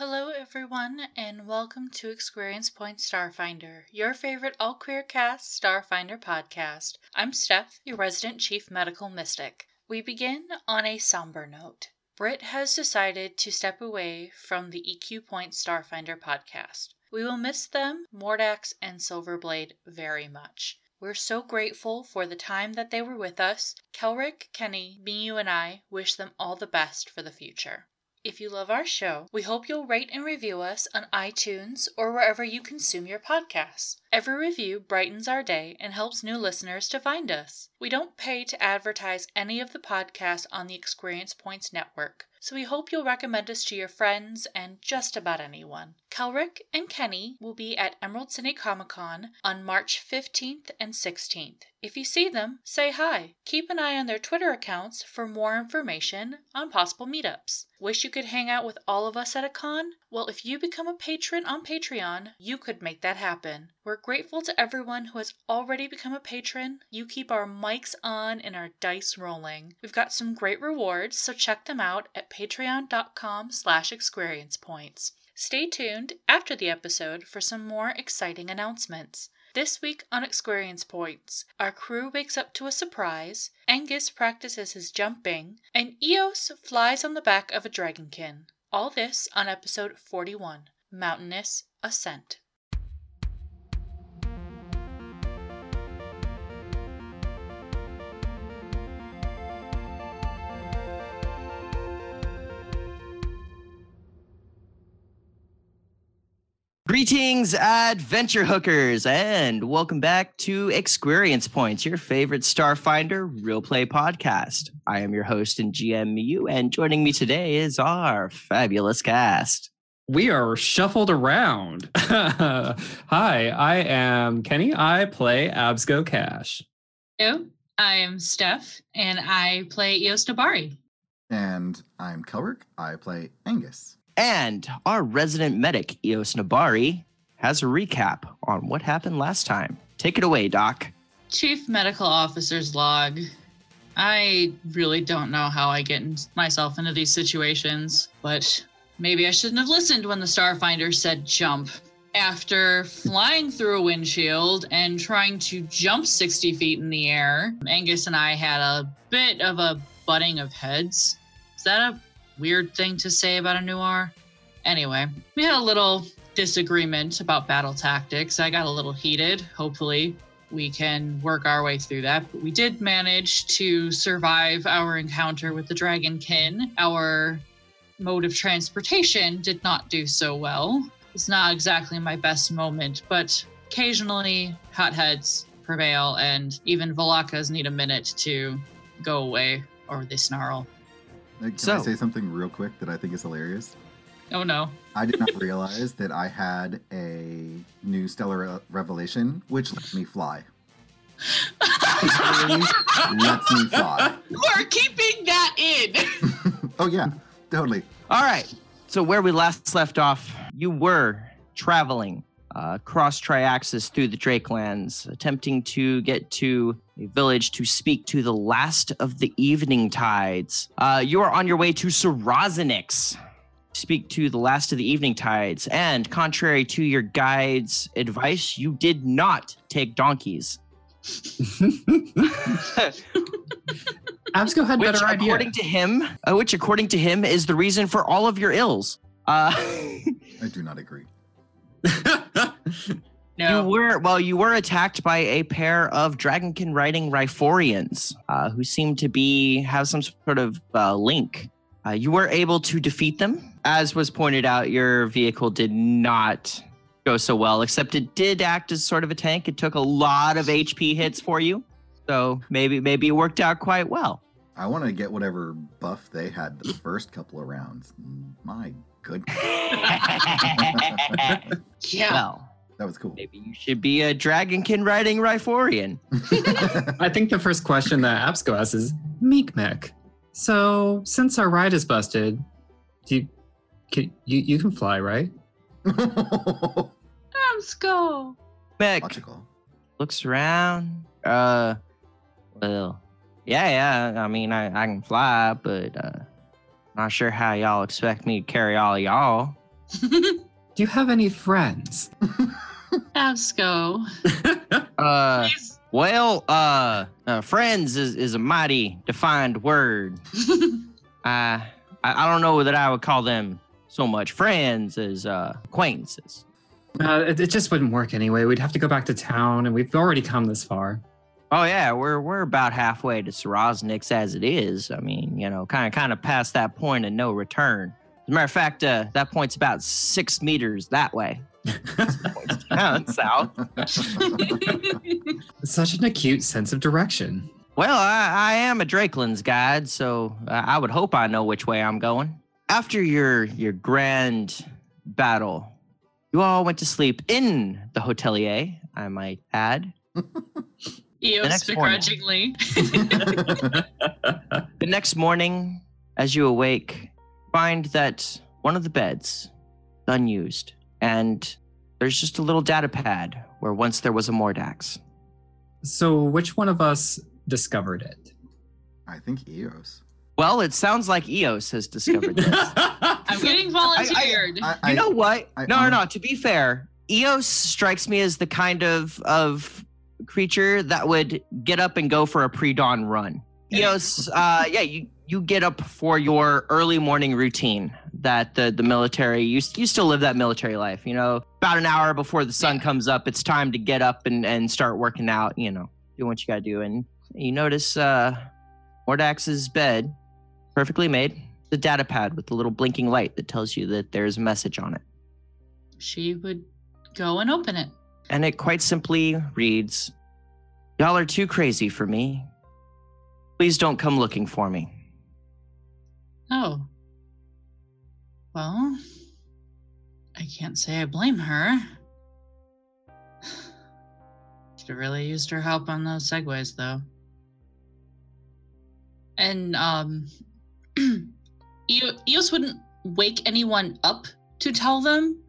Hello, everyone, and welcome to Experience Point Starfinder, your favorite all queer cast Starfinder podcast. I'm Steph, your resident chief medical mystic. We begin on a somber note. Britt has decided to step away from the EQ Point Starfinder podcast. We will miss them, Mordax and Silverblade, very much. We're so grateful for the time that they were with us. Kelrick, Kenny, Miyu, and I wish them all the best for the future. If you love our show, we hope you'll rate and review us on iTunes or wherever you consume your podcasts. Every review brightens our day and helps new listeners to find us. We don't pay to advertise any of the podcasts on the Experience Points network, so we hope you'll recommend us to your friends and just about anyone. Kelrick and Kenny will be at Emerald City Comic Con on March 15th and 16th. If you see them, say hi. Keep an eye on their Twitter accounts for more information on possible meetups. Wish you could hang out with all of us at a con? Well, if you become a patron on Patreon, you could make that happen. We're grateful to everyone who has already become a patron. You keep our mics on and our dice rolling. We've got some great rewards, so check them out at patreon.com slash experience points. Stay tuned after the episode for some more exciting announcements. This week on Experience Points, our crew wakes up to a surprise, Angus practices his jumping, and Eos flies on the back of a dragonkin. All this on episode 41 Mountainous Ascent. Greetings, adventure hookers, and welcome back to Experience Points, your favorite Starfinder real play podcast. I am your host and GM Miyu, and joining me today is our fabulous cast. We are shuffled around. Hi, I am Kenny. I play Absco Cash. Hello, I am Steph, and I play Eos Nabari. And I'm Kelrick. I play Angus. And our resident medic, Eos Nabari, has a recap on what happened last time. Take it away, Doc. Chief Medical Officer's log. I really don't know how I get myself into these situations, but maybe I shouldn't have listened when the Starfinder said jump. After flying through a windshield and trying to jump 60 feet in the air, Angus and I had a bit of a butting of heads. Is that a weird thing to say about a nuar? Anyway, we had a little disagreement about battle tactics. I got a little heated. Hopefully, we can work our way through that. But we did manage to survive our encounter with the dragonkin. Our mode of transportation did not do so well. It's not exactly my best moment, but occasionally hotheads prevail, and even Vlakas need a minute to go away or they snarl. Uh, Can I say something real quick that I think is hilarious? Oh no. I did not realize that I had a new stellar re- revelation, which lets me fly. lets me fly. We're keeping that in. oh yeah, totally. All right. So where we last left off, you were traveling uh, across Triaxus through the Drakelands, attempting to get to a village to speak to the last of the evening tides. Uh, you are on your way to Sarazenix. Speak to the last of the evening tides, and contrary to your guide's advice, you did not take donkeys. Absco had which, better idea. according to him, uh, which according to him is the reason for all of your ills. Uh, I do not agree. No. You were well. You were attacked by a pair of dragonkin riding Ryphorians, uh, who seemed to be have some sort of uh, link. Uh, you were able to defeat them, as was pointed out. Your vehicle did not go so well, except it did act as sort of a tank. It took a lot of HP hits for you, so maybe maybe it worked out quite well. I want to get whatever buff they had the first couple of rounds. My goodness, yeah. Well, that was cool. maybe you should be a dragonkin riding Ryphorian. I think the first question that Absco asks is Meek Mech. So since our ride is busted, do you, can, you you can fly, right? Let's. Mick, Logical. looks around. Uh, well, yeah, yeah. I mean, I, I can fly, but uh, not sure how y'all expect me to carry all y'all. Do you have any friends? Absco. Uh, Please. well, uh, uh, friends is, is a mighty defined word. I, I I don't know that I would call them so much friends as uh, acquaintances. Uh, it, it just wouldn't work anyway. We'd have to go back to town, and we've already come this far. Oh yeah, we're we're about halfway to Sarosniks as it is. I mean, you know, kind of kind of past that point of no return. As a matter of fact, uh, that point's about six meters that way. Down south. Such an acute sense of direction. Well, I, I am a Drakeland's guide, so uh, I would hope I know which way I'm going. After your your grand battle, you all went to sleep in the hotelier. I might add. Eos next begrudgingly. The next morning, as you awake, find that one of the beds is unused, and there's just a little data pad where once there was a Mordax. So, which one of us discovered it? I think Eos. Well, it sounds like Eos has discovered this. I'm getting volunteered. I, you know what? I no, no, no. To be fair, Eos strikes me as the kind of of creature that would get up and go for a pre-dawn run. Eos, uh, yeah, you you get up for your early morning routine that the the military you you still live that military life. You know, about an hour before the sun Yeah. comes up, it's time to get up and and start working out. You know, do what you got to do, and you notice uh, Mordax's bed, perfectly made. The data pad with the little blinking light that tells you that there's a message on it. she would go and open it. And it quite simply reads Y'all are too crazy for me. Please don't come looking for me. Oh. Well, I can't say I blame her. Should have really used her help on those segues, though. And, um, Eo- Eos wouldn't wake anyone up to tell them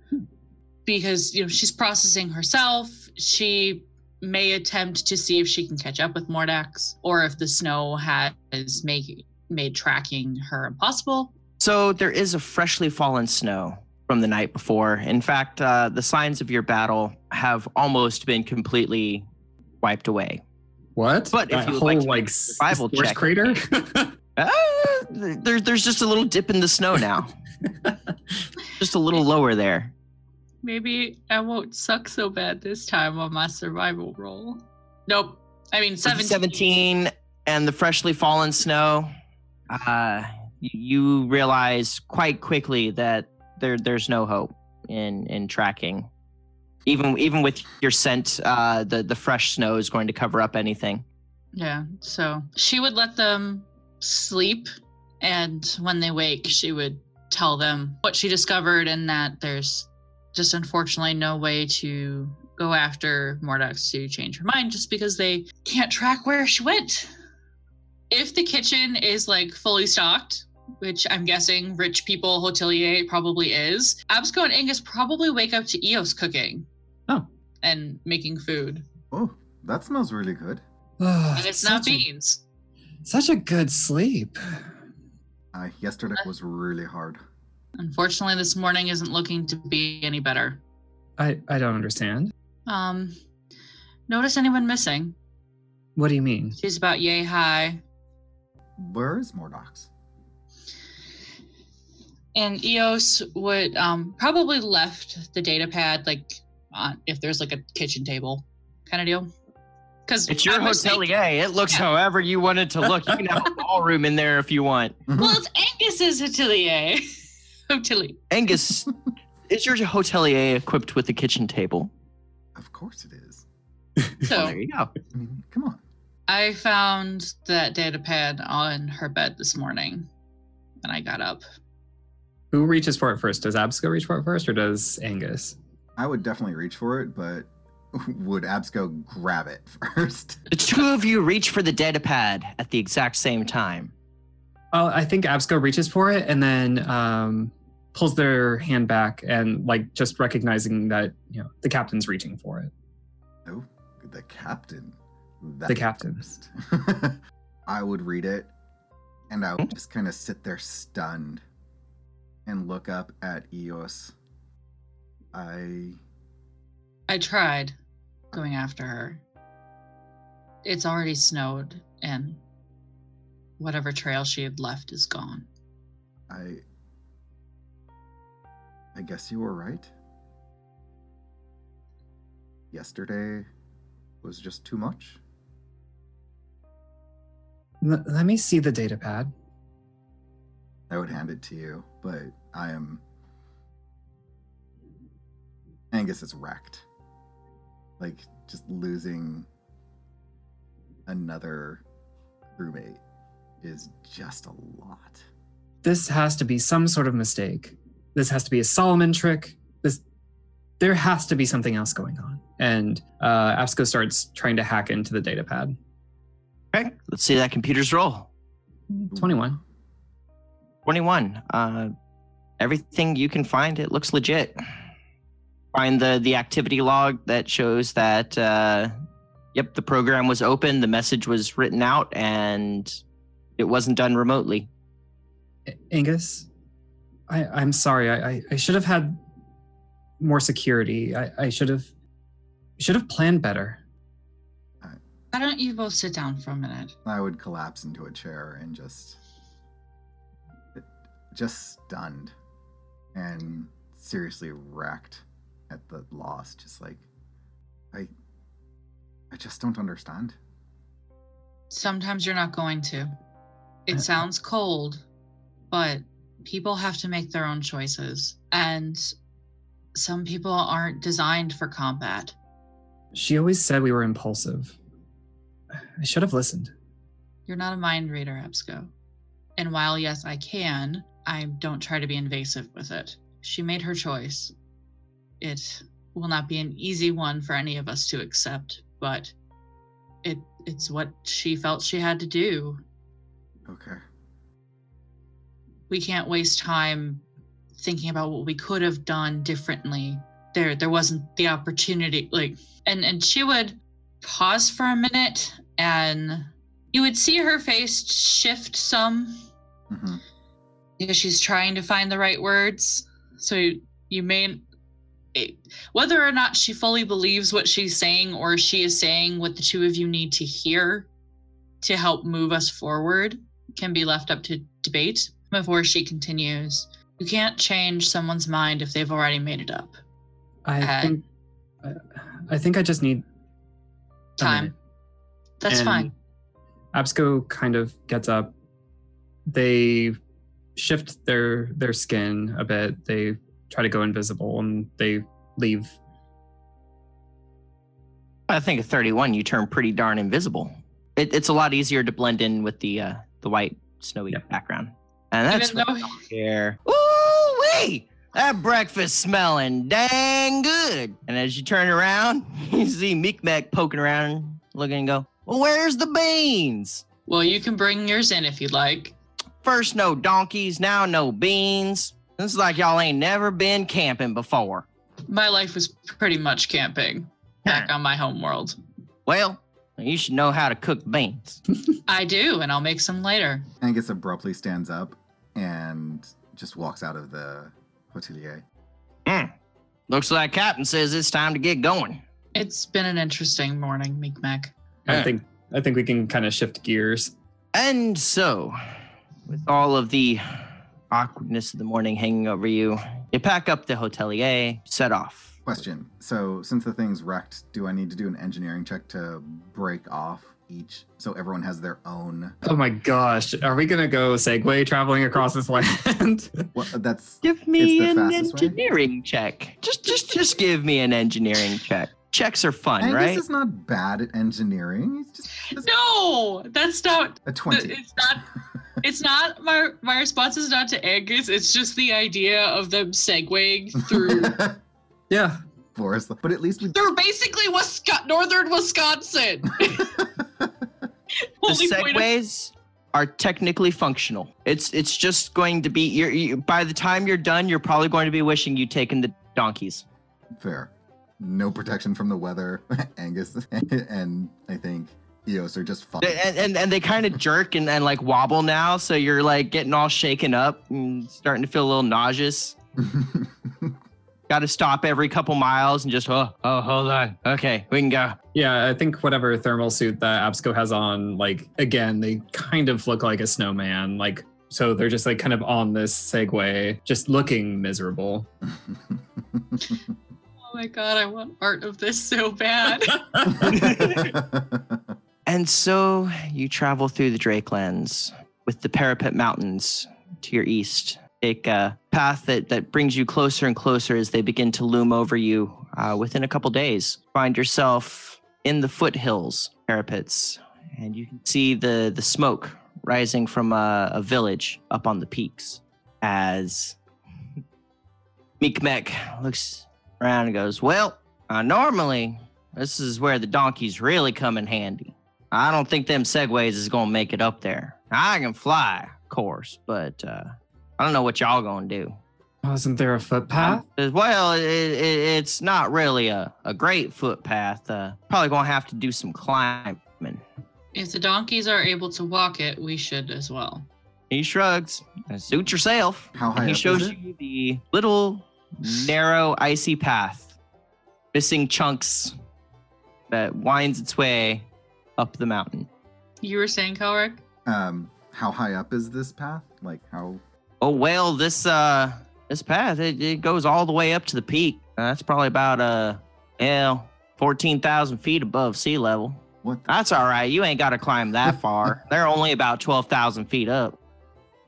because, you know, she's processing herself. She may attempt to see if she can catch up with Mordax or if the snow has make, made tracking her impossible. So there is a freshly fallen snow from the night before. In fact, uh, the signs of your battle have almost been completely wiped away. What? But if you would whole like to like survival scorch check. crater. Uh, there, there's just a little dip in the snow now. just a little lower there. Maybe I won't suck so bad this time on my survival roll. Nope. I mean, 17. 17 and the freshly fallen snow, uh, you realize quite quickly that there there's no hope in in tracking. Even even with your scent, uh, the the fresh snow is going to cover up anything. Yeah. So she would let them sleep. And when they wake, she would tell them what she discovered and that there's just unfortunately no way to go after Mordax to change her mind just because they can't track where she went. If the kitchen is like fully stocked, which I'm guessing rich people hotelier probably is, Absco and Angus probably wake up to Eos cooking. Oh. And making food. Oh, that smells really good. And it's not such a, beans. such a good sleep. Uh, yesterday was really hard. Unfortunately, this morning isn't looking to be any better. I I don't understand. Um, notice anyone missing? What do you mean? She's about yay high, Where is Mordax? and Eos would um probably left the data pad like on if there's like a kitchen table kind of deal. Because It's your hotelier. It looks Yeah. however you want it to look. You can have a ballroom in there if you want. Well, it's Angus's hotelier. Hotelier. Angus, is your hotelier equipped with a kitchen table? Of course it is. Well, So there you go. I mean, come on. I found that data pad on her bed this morning, and I got up. Who reaches for it first? Does Absco reach for it first, or does Angus? I would definitely reach for it, but would Absco grab it first? The two of you reach for the data pad at the exact same time. Oh, I think Absco reaches for it and then um, pulls their hand back and like just recognizing that you know the captain's reaching for it. Oh, the captain. The That captain. I would read it, and I would just kind of sit there stunned and look up at Eos I I tried going after her. It's already snowed, and whatever trail she had left is gone. I I guess you were right. Yesterday was just too much. L- let me see the data pad. I would hand it to you, but I am Angus is wrecked. Like just losing another crewmate is just a lot. This has to be some sort of mistake. This has to be a Solomon trick. This, there has to be something else going on. And uh, Absco starts trying to hack into the data pad. Okay, let's see that computer's roll. 21. 21. Uh, everything you can find, it looks legit. Find the the activity log that shows that, uh, yep, the program was open, the message was written out, and it wasn't done remotely. Angus, I, I'm sorry. I, I, I should have had more security. I, I should have should have planned better. Why don't you both sit down for a minute? I would collapse into a chair and just just stunned and seriously wrecked at the loss just like I I just don't understand. Sometimes you're not going to. It sounds cold, but people have to make their own choices. And some people aren't designed for combat. She always said we were impulsive. I should have listened. You're not a mind reader, Absco. And while, yes, I can, I don't try to be invasive with it. She made her choice. It will not be an easy one for any of us to accept, but it it's what she felt she had to do. Okay. We can't waste time thinking about what we could have done differently. There there wasn't the opportunity like and and she would pause for a minute and you would see her face shift some hmm because she's trying to find the right words. So you may, it, whether or not she fully believes what she's saying or she is saying what the two of you need to hear to help move us forward, can be left up to debate before she continues. You can't change someone's mind if they've already made it up. I Uh, think I, I think I just need Time. That's And fine. Absco kind of gets up. They shift their their skin a bit. They try to go invisible and they leave. I think at 31, you turn pretty darn invisible. It, it's a lot easier to blend in with the uh, the white snowy Yep. background. And that's Even though- what I here. Ooh wee! That breakfast smelling dang good. And as you turn around, you see Meekmek poking around, looking and go, Well, where's the beans? Well, you can bring yours in if you'd like. First no donkeys, now no beans. This is like y'all ain't never been camping before. My life was pretty much camping back on my home world. Well, you should know how to cook beans. I do, and I'll make some later. Angus abruptly stands up and just walks out of the hotelier. Hmm. Looks like Captain says it's time to get going. It's been an interesting morning, Meek Mac. I think I think we can kind of shift gears. And so, with all of the awkwardness of the morning hanging over you, you pack up the hotelier, set off. Question. So, since the thing's wrecked, do I need to do an engineering check to break off each so everyone has their own? Oh my gosh, are we gonna go Segway traveling across this land? Well, that's Give me an fastest way? engineering check. Just, just, just give me an engineering check. Checks are fun, right? Angus right? is not bad at engineering. He's just, just No, that's not. a twenty. It's not. It's not. My my response is not to Angus. It's just the idea of them segueing through yeah. Forest, but at least we. They're basically Wisconsin, northern Wisconsin. the Only of- segways are technically functional. It's, it's just going to be. You're, you, by the time you're done, you're probably going to be wishing you'd taken the donkeys. Fair. No protection from the weather. Angus and I think Eos are just fine. and and, and they kind of jerk and, and like wobble now so you're like getting all shaken up and starting to feel a little nauseous got to stop every couple miles and just oh oh hold on. Okay, we can go. Yeah, I think whatever thermal suit that Absco has on, like again, they kind of look like a snowman. Like so they're just like kind of on this Segway, just looking miserable. Oh my god, I want art of this so bad. And so you travel through the Drakelands with the Parapet Mountains to your east. A path that, that brings you closer and closer as they begin to loom over you uh, within a couple days. Find yourself in the foothills parapets, and you can see the, the smoke rising from a, a village up on the peaks as Meekmek looks around and goes, Well, uh, normally this is where the donkeys really come in handy. I don't think them segways is gonna make it up there. I can fly, of course, but uh, I don't know what y'all gonna do. Wasn't there a footpath? Uh, Well, it, it, it's not really a, a great footpath. Uh, probably gonna have to do some climbing. if the donkeys are able to walk it, we should as well. He shrugs. Suit yourself. How high And he up shows is it? you the little narrow icy path, missing chunks that winds its way up the mountain. You were saying, Kelrick? Um, how high up is this path? Like how? Oh well, this uh this path it, it goes all the way up to the peak. Uh, that's probably about uh yeah fourteen thousand feet above sea level. What? The, That's all right. You ain't got to climb that far. They're only about twelve thousand feet up.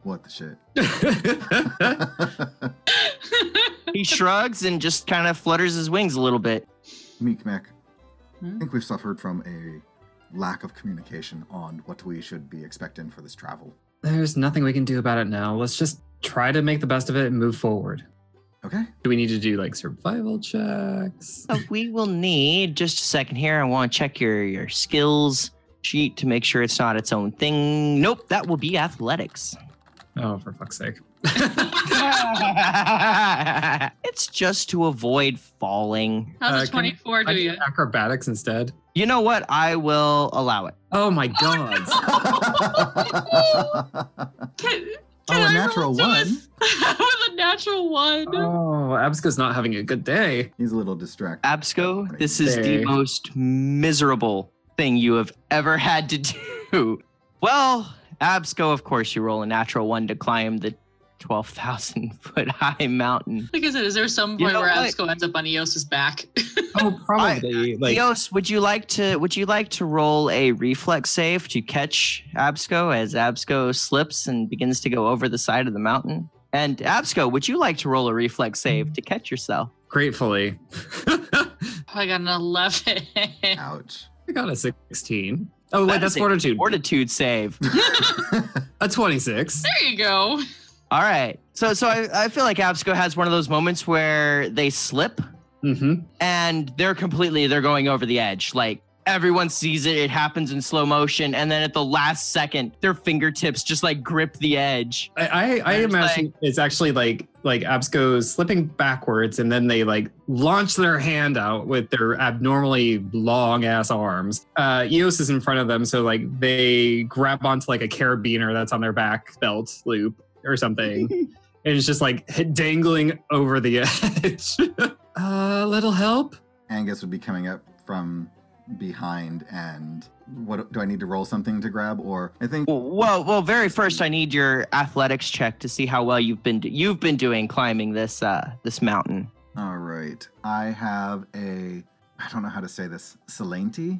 what the shit? He shrugs and just kind of flutters his wings a little bit. Meek Mek, Hmm? I think we've suffered from a lack of communication on what we should be expecting for this travel. There's nothing we can do about it now. Let's just try to make the best of it and move forward. Okay. Do we need to do like survival checks? Uh, we will need just a second here. I want to check your your skills sheet to make sure it's not its own thing. Nope, that will be athletics. Oh, for fuck's sake. it's just to avoid falling. How's Uh, a 24 I do you? acrobatics instead. You know what? I will allow it. Oh my god. Can, Oh, can a I natural one. With, with a natural one. oh, Absco's not having a good day. He's a little distracted. Absco, this is the most miserable thing you have ever had to do. Well, Absco, of course, you roll a natural one to climb the 12,000 foot high mountain. Like I said, is there some You know where what? Absco ends up on Eos's back? Oh, probably. like, uh, Leos, would you like to would you like to roll a reflex save to catch Absco as Absco slips and begins to go over the side of the mountain? And Absco, would you like to roll a reflex save to catch yourself? gratefully. Oh, I got an 11. Ouch. I got a 16. Oh, wait, That that's fortitude. Fortitude save. A 26. there you go. All right. So so I, I feel like Absco has one of those moments where they slip Mm-hmm. and they're completely they're going over the edge. Like everyone sees it, it happens in slow motion, and then at the last second, their fingertips just like grip the edge. I, I, I imagine it's actually like like Absco's slipping backwards and then they like launch their hand out with their abnormally long ass arms. Uh Eos is in front of them, so like they grab onto like a carabiner that's on their back belt loop or something. and it's just like dangling over the edge. uh little help? Angus would be coming up from behind, and what do I need to roll something to grab? Or I think Well, well, well, very first, I need your athletics check to see how well you've been do- you've been doing climbing this uh this mountain. All right. I have a I don't know how to say this. Salanti?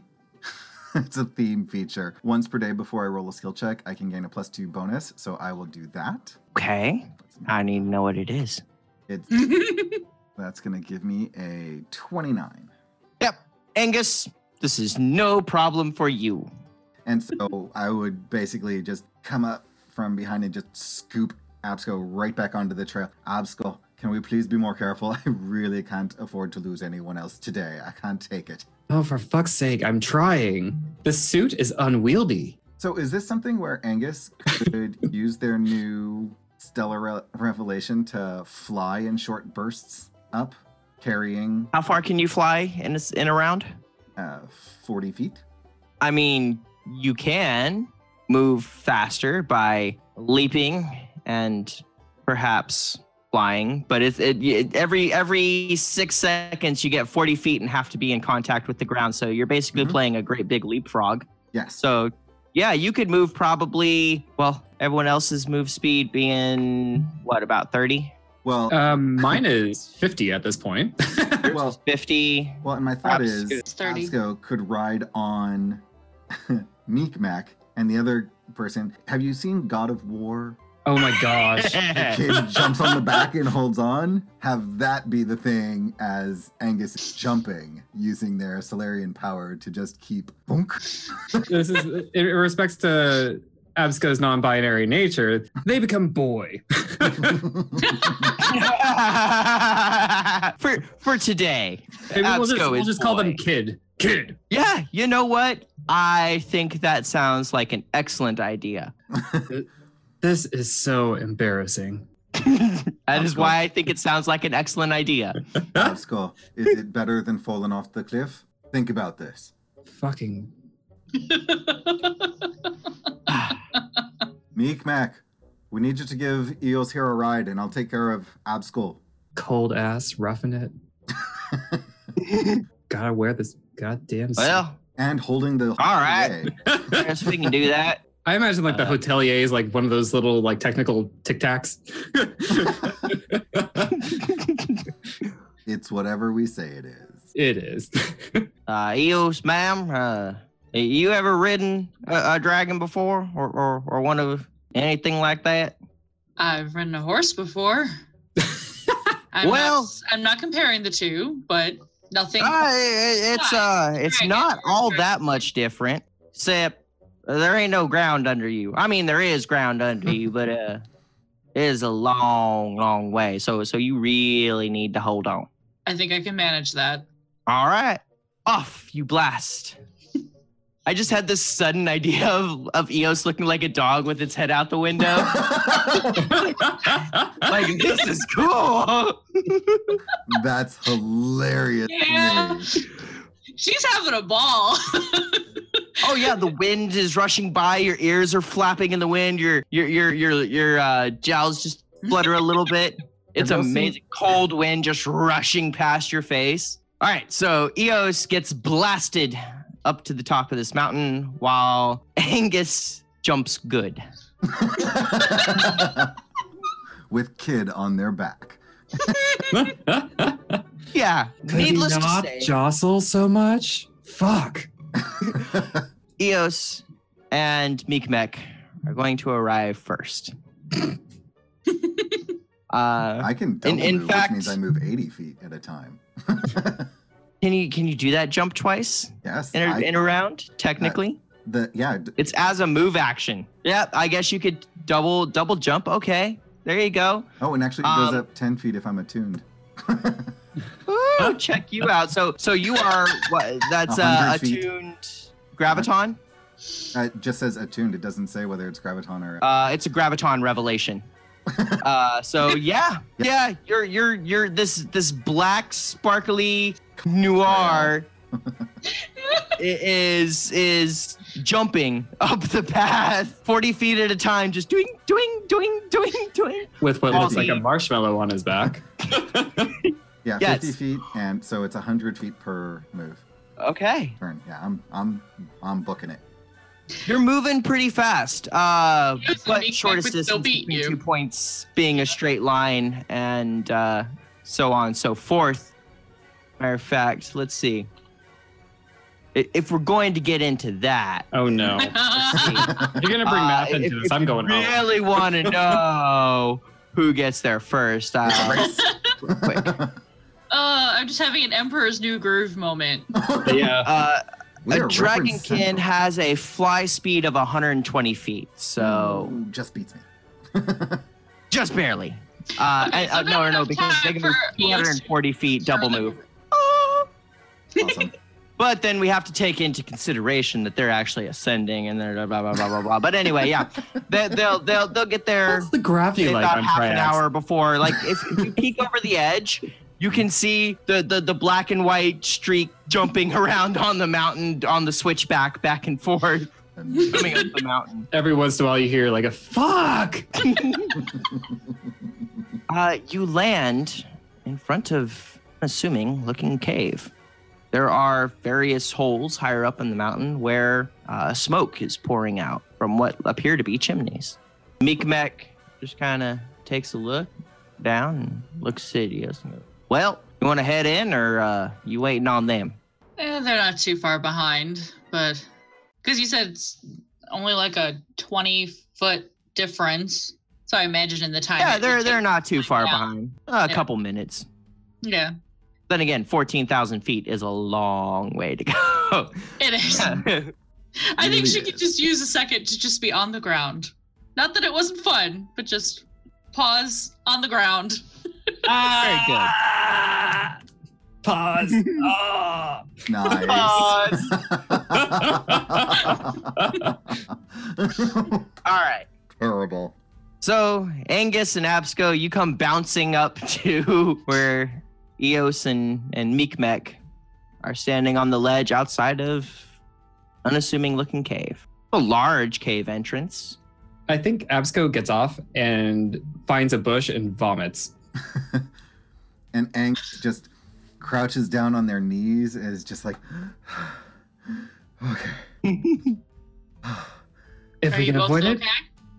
it's a theme feature. Once per day before I roll a skill check, I can gain a plus two bonus, so I will do that. Okay, I need to know what it is. It's that's gonna give me a 29. Yep, Angus, this is no problem for you. And so I would basically just come up from behind and just scoop Absco right back onto the trail. Absco, can we please be more careful? I really can't afford to lose anyone else today. I can't take it. Oh, for fuck's sake, I'm trying. The suit is unwieldy. So is this something where Angus could use their new stellar re- revelation to fly in short bursts up, carrying How far can you fly in a, s- in a round? uh, 40 feet? I mean, you can move faster by leaping and perhaps flying, but it's it, it every every six seconds you get 40 feet and have to be in contact with the ground. So you're basically Mhm. playing a great big leapfrog. Yes. So yeah, you could move probably well, everyone else's move speed being what about 30? well, Um, mine is 50 at this point. well, 50. well, and my thought is It's 30. Absco could ride on Meek Mac and the other person. Have you seen God of War? Oh my gosh. The kid jumps on the back and holds on. Have that be the thing as Angus is jumping using their Solarian power to just keep bonk. This is in respects to Absco's non-binary nature. They become boy. for for today. Maybe we'll just, Absco we'll just call them kid. Kid. Yeah, you know what? I think that sounds like an excellent idea. This is so embarrassing. That is why I think it sounds like an excellent idea. Absco, is it better than falling off the cliff? Think about this. Fucking Meek Mac, we need you to give Eos here a ride, and I'll take care of Absco. cold ass roughing it. Gotta wear this goddamn. suit. well, And holding the. All right. Yay. I guess we can do that. I imagine like the Uh, hotelier is like one of those little like technical tic tacs. It's whatever we say it is. it is. Uh, Eos, ma'am, uh, you ever ridden a, a dragon before, or, or or one of anything like that? I've ridden a horse before. I'm Well- not, I'm not comparing the two, but nothing. Uh, it- it's uh, it's not all that much different, except there ain't no ground under you. I mean, there is ground under you, but uh, it is a long, long way. So so you really need to hold on. I think I can manage that. All right, off you blast. I just had this sudden idea of, of Eos looking like a dog with its head out the window. like, this is cool. That's hilarious Yeah. To me. She's having a ball. oh yeah, the wind is rushing by, your ears are flapping in the wind, your your your your your uh jowls just flutter a little bit. It's Have seen- amazing. Cold wind just rushing past your face. All right, so Eos gets blasted up to the top of this mountain while Angus jumps good. With kid on their back. Yeah, Could needless he to not say, jostle so much? Fuck. Eos and Meekmek are going to arrive first. uh, I can double in move, fact- which means I move 80 feet at a time. can you can you do that jump twice yes. in a, I- in a round? Technically, the, yeah, d- it's as a move action. Yeah, I guess you could double double jump. Okay, there you go. oh, and actually it goes Um, up 10 feet if I'm attuned. Ooh, check you out. So so you are what? That's uh, 100 feet. attuned graviton. Uh, it just says attuned. It doesn't say whether it's graviton or. Uh, it's a graviton revelation. uh, so yeah, yeah, you're you're you're this this black sparkly nuar i- is is jumping up the path 40 feet at a time just doing doing doing doing doing With what looks like a marshmallow on his back. yeah, yes. 50 feet, and so it's 100 feet per move okay turn. Yeah, I'm I'm I'm booking it. you're moving pretty fast uh Yes, but shortest Mac would still distance beat between you. two points being a straight line and uh so on and so forth matter of fact let's see if we're going to get into that Oh no. You're gonna bring Uh, math into if- this. if I'm you going home. really want to know who gets there first uh, quick Uh, I'm just having an Emperor's New Groove moment. Yeah. uh, We a dragonkin has a fly speed of 120 feet so Ooh, just beats me. just barely uh, Okay, and- so uh, no no no because they time can move for Eos 240 feet double move over. awesome. But then we have to take into consideration that they're actually ascending and they're blah blah blah blah blah. But anyway, yeah, they, they'll they'll they'll get there What's the gravity like about on half an Triax? hour before. Like if, if you peek over the edge, you can see the, the the black and white streak jumping around on the mountain on the switchback back and forth coming up the mountain. Every once in a while, you hear like a fuck. Uh, you land in front of, assuming, looking cave. There are various holes higher up in the mountain where uh, smoke is pouring out from what appear to be chimneys. Meekmek just kind of takes a look down and looks at you. Well, you want to head in or uh, you waiting on them? Eh, they're not too far behind, but because you said it's only like a 20 foot difference. So I imagine in the time. Yeah, they're they're not too far behind. a Yeah. couple minutes. Yeah, Then again, fourteen thousand feet is a long way to go. it is. I think really she could just use a second to just be on the ground. Not that it wasn't fun, but just pause on the ground. Very good. Pause. Ah. Nice. All right. Terrible. So Angus and Absco, you come bouncing up to where Eos and and Meekmek are standing on the ledge outside of unassuming looking cave. A large cave entrance. I think Absco gets off and finds a bush and vomits. and Ang just crouches down on their knees and is just like, okay. If Are we you can both avoid it, okay?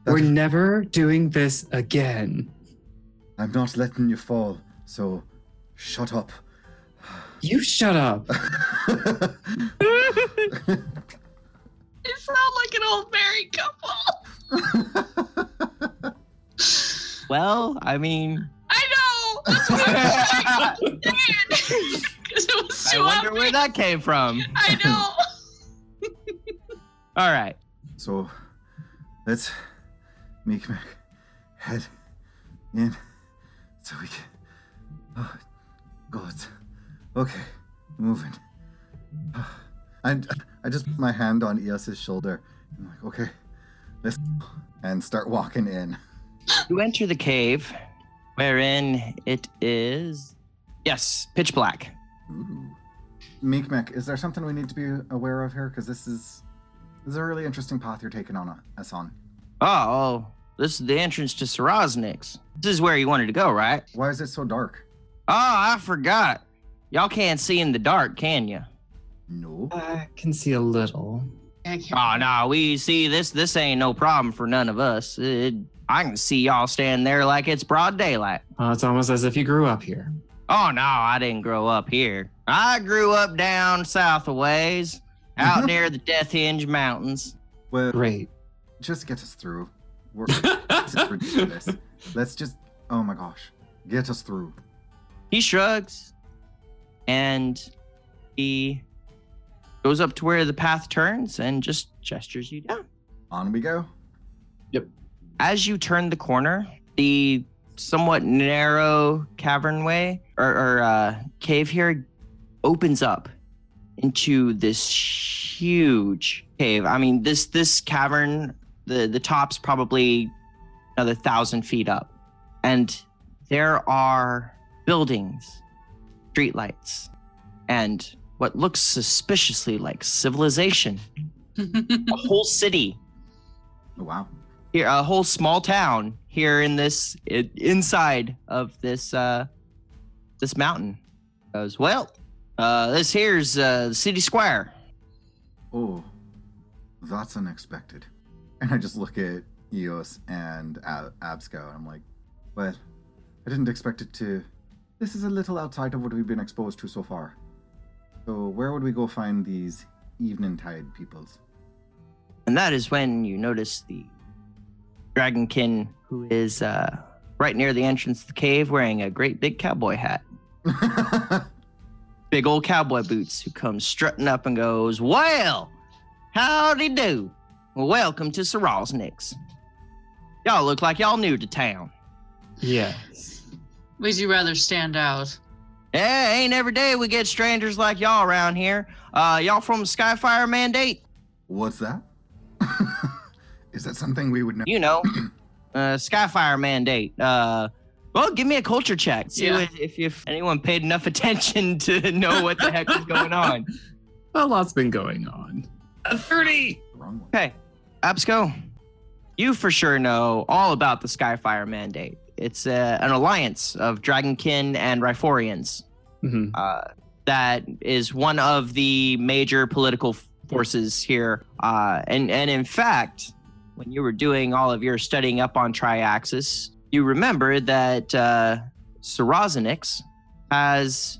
we're never doing this again. I'm not letting you fall, so shut up. You shut up. You sound like an old married couple. Well, I mean, I know. That's what I'm saying. Because it was I too wonder where that came from. I know. All right. so let's make Mac head in so we can. Oh, God. Okay, moving. I, I just put my hand on Eos's shoulder. I'm like, okay, let's go," and start walking in. You enter the cave, wherein it is, yes, pitch black. Ooh. Meekmek, is there something we need to be aware of here? Because this is this is a really interesting path you're taking on us on. Oh, oh, this is the entrance to Sarosnik's. This is where you wanted to go, right? Why is it so dark? Oh, I forgot. Y'all can't see in the dark, can you? No. I can see a little. I can't- Oh no, we see this. This ain't no problem for none of us. It, I can see y'all stand there like it's broad daylight. Oh, it's almost as if you grew up here. Oh no, I didn't grow up here. I grew up down south a ways, out near the Death Hinge Mountains. Well, Great. just get us through. We're, this is ridiculous. Let's just. Oh my gosh, get us through. He shrugs, and he goes up to where the path turns and just gestures you down. On we go. Yep. As you turn the corner, the somewhat narrow cavernway or, or uh, cave here opens up into this huge cave. I mean, this this cavern, the the top's probably another thousand feet up, and there are buildings, streetlights, and what looks suspiciously like civilization. A whole city Oh, wow. here a whole small town here in this i inside of this uh this mountain goes well uh this here's uh the city square Oh, that's unexpected. And I just look at Eos and Ab- Absco, and I'm like, well, I didn't expect it to. This is a little outside of what we've been exposed to so far. So, where would we go find these evening tide peoples? and that is when you notice the dragonkin who is uh right near the entrance to the cave wearing a great big cowboy hat big old cowboy boots who comes strutting up and goes well howdy do welcome to Sarosniks. y'all look like y'all new to town Yes. Would you rather stand out? Yeah, ain't every day we get strangers like y'all around here. Uh, y'all from Skyfire Mandate? What's that? is that something we would know? You know, uh, Skyfire Mandate. Uh, well, give me a culture check. See Yeah. if, if anyone paid enough attention to know what the heck is going on. A lot's been going on. A 30! Wrong one. Okay, Absco, you for sure know all about the Skyfire Mandate. it's uh, an alliance of Dragonkin and Ryphorians. Mhm. Uh, that is one of the major political forces here. Uh, and and in fact, when you were doing all of your studying up on Triaxus, you remember that uh, Sarazanix has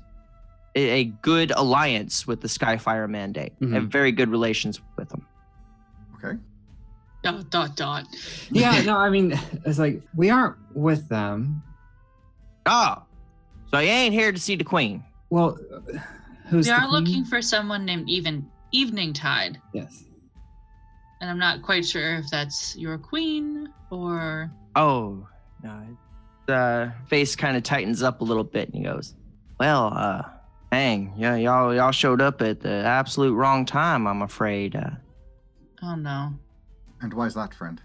a, a good alliance with the Skyfire Mandate. Mhm. Have very good relations with them. Okay. Dot dot dot. Yeah, no, I mean, it's like we aren't with them. Oh, so you ain't here to see the Queen? Well, uh, who's we the are queen? looking for someone named Even Evening Tide, Yes. and I'm not quite sure if that's your queen or. Oh, no. The face kind of tightens up a little bit, and he goes, "Well, uh, dang, yeah, y'all, y'all showed up at the absolute wrong time. I'm afraid. Uh, Oh no. And why is that, friend?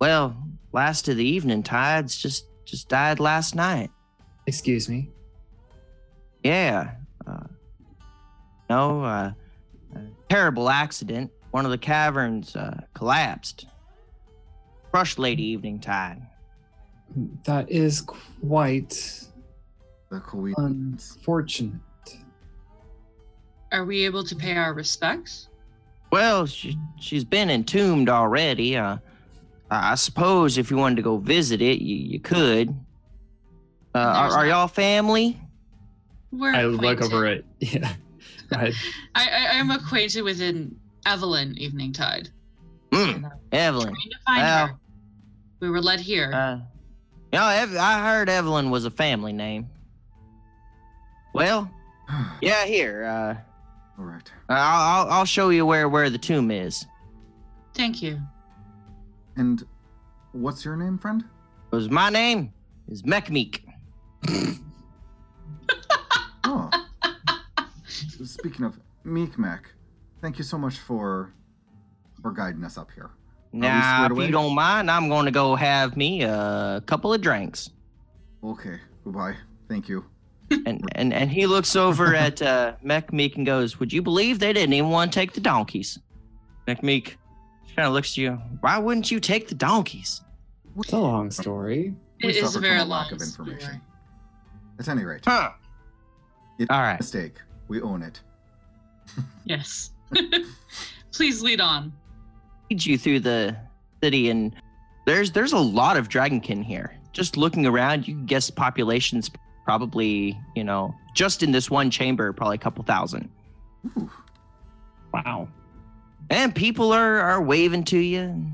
well, last of the evening tides just just died last night. Excuse me. Yeah. Uh, no, uh, a terrible accident. One of the caverns uh, collapsed. Crushed Lady Evening Tide. That is quite The Queen. unfortunate. Are we able to pay our respects? Well, she, she's been entombed already. Uh, I I suppose if you wanted to go visit it, you, you could. Uh, are, are y'all family? We're I look over it. Yeah. I I'm acquainted with an Evelyn Evening Tide. Mm, And Evelyn. trying to find Well, her. We were led here. Uh, you know, Ev- I heard Evelyn was a family name. Well, yeah, here. Uh, All right. I'll, I'll- I'll show you where, where the tomb is. Thank you. And what's your name, friend? Because my name is Mechmeek. Oh. Speaking of Meek Meekmek, thank you so much for for guiding us up here. Now, if away? you don't mind, I'm going to go have me a couple of drinks. Okay. Goodbye. Thank you. and and and he looks over at uh, Mechmeek and goes, "Would you believe they didn't even want to take the donkeys?" Mechmeek kind of looks at you. Why wouldn't you take the donkeys? It's a long story. We It is a very from lack long of information. story. At any rate, Huh? it's All a mistake. We own it. Yes. Please lead on. Lead you through the city, and there's there's a lot of dragonkin here. Just looking around, you can guess population's probably you know just in this one chamber, probably a couple thousand. Ooh. Wow. And people are are waving to you,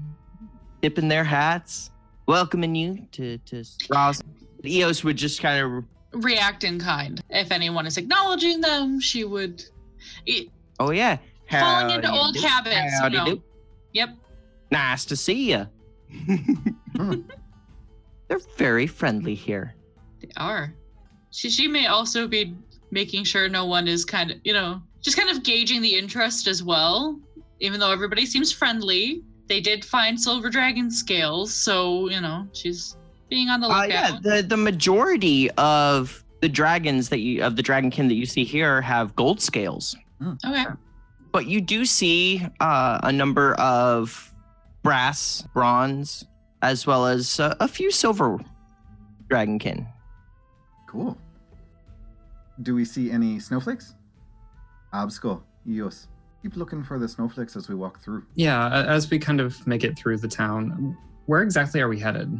tipping their hats, welcoming you to to Roz. Eos would just kind of React in kind. If anyone is acknowledging them, she would. e- Oh yeah. Falling into old do. habits, you know. do. Yep. Nice to see you. Hmm. They're very friendly here. They are. She she may also be making sure no one is kind of you know just kind of gauging the interest as well. Even though everybody seems friendly, they did find silver dragon scales, so you know she's being on the Uh, yeah, the the majority of the dragons that you of the dragonkin that you see here have gold scales, Okay. but you do see uh, a number of brass, bronze, as well as uh, a few silver dragonkin. Cool. Do we see any snowflakes? Absco, Eos. Keep looking for the snowflakes as we walk through. Yeah, as we kind of make it through the town, where exactly are we headed?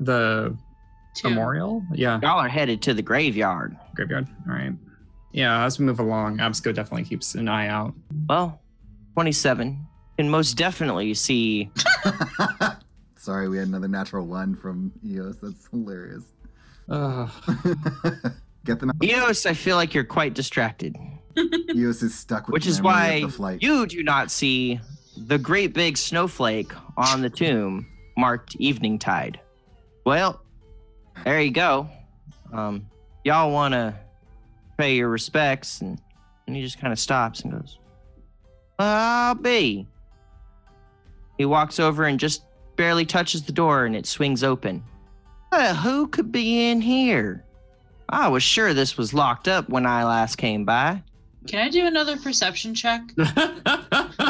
The Two. memorial? Yeah, Y'all are headed to the graveyard. graveyard. All right. Yeah, as we move along, Absco definitely keeps an eye out. Well, twenty-seven can most definitely see. Sorry, we had another natural one from Eos. That's hilarious. Ugh. Get them out. Eos, I feel like you're quite distracted. Eos is stuck with which is why of the flight. you do not see the great big snowflake on the tomb marked evening tide. Well, there you go. Um, y'all want to pay your respects, and, and he just kind of stops and goes, "I'll be." He walks over and just barely touches the door, and it swings open. Uh, who could be in here? I was sure this was locked up when I last came by. Can I do another perception check?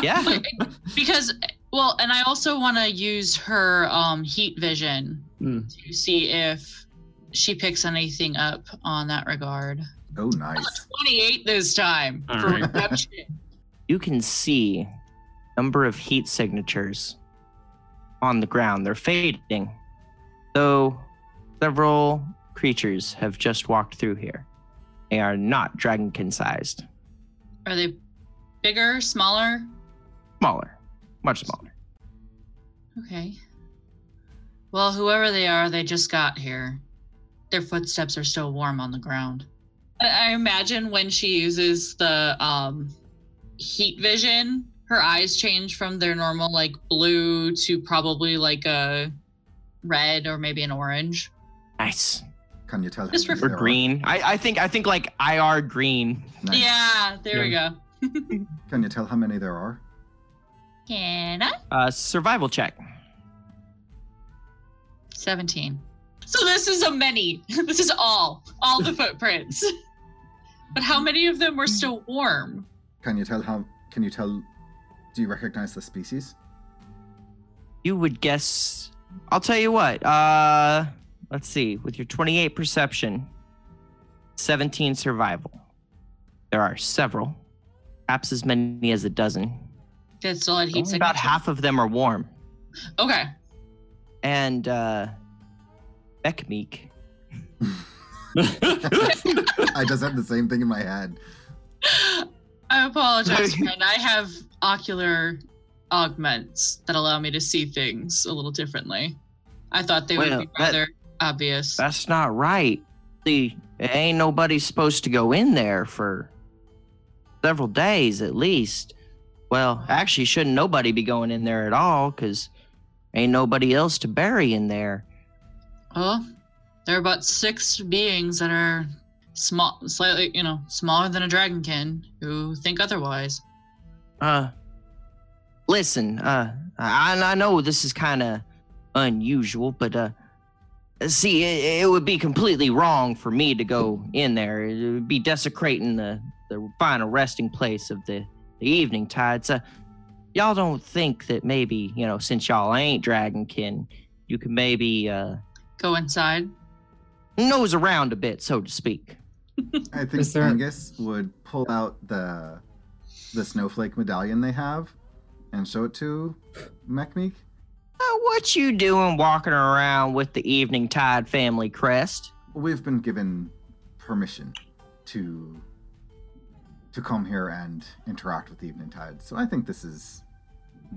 Yeah. because well, and I also want to use her um heat vision Hmm. to see if she picks anything up on that regard. Oh, nice. 28 this time All for right. redemption. You can see number of heat signatures on the ground. They're fading, though several creatures have just walked through here. They are not dragonkin sized, Are they bigger, smaller? smaller, much smaller. Okay. Well, whoever they are, they just got here. Their footsteps are still warm on the ground. I, I imagine when she uses the um, heat vision, her eyes change from their normal like blue to probably like a red or maybe an orange. Nice. Can you tell? how Just many Or green. I, I think I think like IR green. Nice. Yeah, there we go. Can you tell how many there are? Can I? Uh, survival check. 17. So this is a many. This is all. All the footprints. but how many of them were still warm? Can you tell how? Can you tell? Do you recognize the species? You would guess. I'll tell you what. Uh, let's see. With your 28 perception, 17 survival. There are several, perhaps as many as a dozen. That still had heat Only about half of them are warm. Okay. And uh, Beckmeek. I just had the same thing in my head. I apologize, friend. I have ocular augments that allow me to see things a little differently. I thought they Well, would be that- rather obvious. That's not right. See, ain't nobody supposed to go in there for several days at least. Well, actually, shouldn't nobody be going in there at all because ain't nobody else to bury in there. Well, there are about six beings that are small, slightly, you know, smaller than a dragonkin who think otherwise. Uh, listen, uh, I, I know this is kind of unusual, but uh, see, it, it would be completely wrong for me to go in there. It would be desecrating the the final resting place of the the evening tide. So, y'all don't think that maybe you know, since y'all ain't dragonkin, you could maybe uh Go inside. nose around a bit, so to speak. I think Is there- Angus would pull out the the snowflake medallion they have and show it to Mechmeek. Uh, what you doing walking around with the evening tide family crest? We've been given permission to to come here and interact with the Evening Tide, so I think this is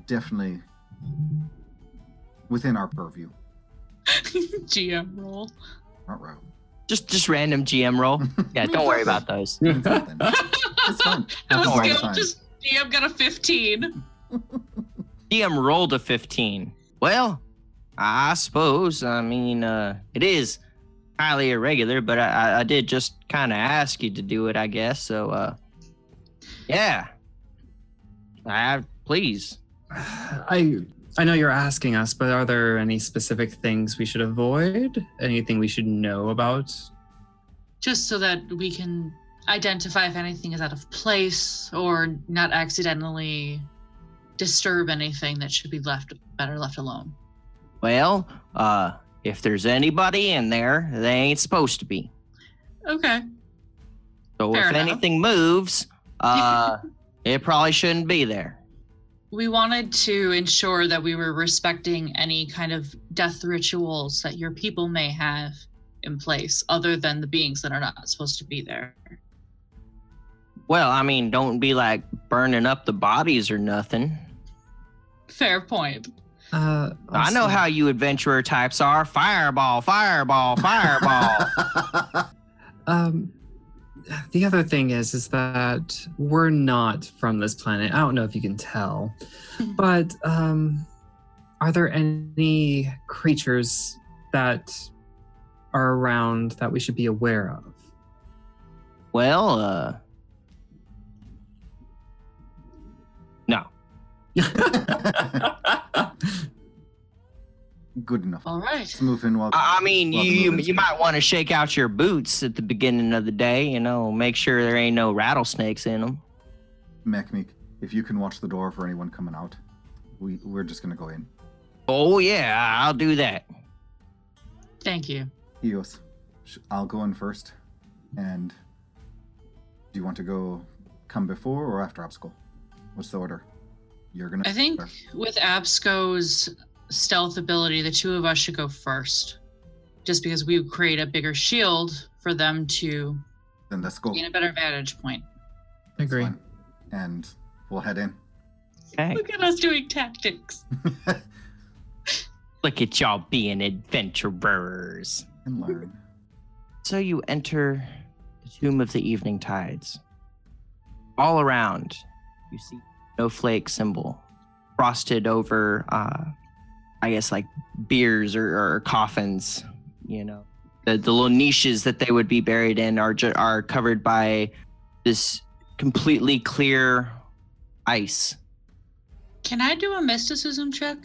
definitely within our purview. GM roll. Not right. Just just random GM roll. Yeah, don't worry about those. It's something. It's fun. It was Don't worry, it's fine. Just GM got a 15. DM rolled a 15. Well, I suppose. I mean, uh, it is highly irregular, but I, I, I did just kind of ask you to do it, I guess. So, uh, yeah. I please. I I know you're asking us, but are there any specific things we should avoid? Anything we should know about? Just so that we can identify if anything is out of place or not accidentally disturb anything that should be left better left alone. Well, uh, if there's anybody in there, they ain't supposed to be. Okay. So Fair if enough. anything moves, uh, it probably shouldn't be there. We wanted to ensure that we were respecting any kind of death rituals that your people may have in place, other than the beings that are not supposed to be there. Well, I mean, don't be like burning up the bodies or nothing. Fair point. Uh, I know how you adventurer types are. Fireball, fireball, fireball. Um, the other thing is, is that we're not from this planet. I don't know if you can tell, but um, are there any creatures that are around that we should be aware of? well, uh, no. good enough. All right. Smooth and welcome. I mean, you you, you might want to shake out your boots at the beginning of the day. You know, make sure there ain't no rattlesnakes in them. Mechmeek, if you can watch the door for anyone coming out, we we're just gonna go in. Oh yeah, I'll do that. Thank you. Eos, I'll go in first. And do you want to go come before or after Absco? What's the order? You're gonna. I think with Absco's stealth ability, the two of us should go first. Just because we would create a bigger shield for them to Then let's go. gain a better vantage point. I agree. Fine. And we'll head in. Okay. Look at us doing tactics. Look at y'all being adventurers. and learn. So you enter the Tomb of the Evening Tides. All around, you see snowflake symbol frosted over, uh, I guess, like beers or, or coffins. You know, the, the little niches that they would be buried in are ju- are covered by this completely clear ice. Can I do a mysticism check?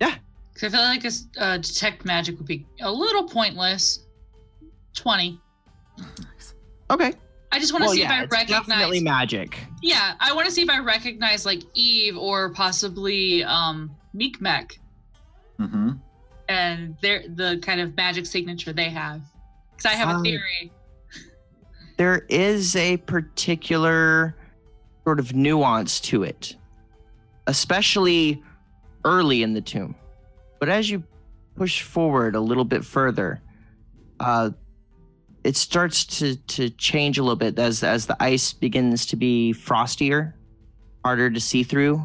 Yeah. Because I feel like a uh, detect magic would be a little pointless. 20. Okay. I just want to Well, see yeah, if I recognize. definitely magic. Yeah, I want to see if I recognize like Eve or possibly um Meekmek Mm-hmm. and their the kind of magic signature they have. Because I have a Um, theory. there is a particular sort of nuance to it, especially early in the tomb. But as you push forward a little bit further, uh, it starts to, to change a little bit as, as the ice begins to be frostier, harder to see through,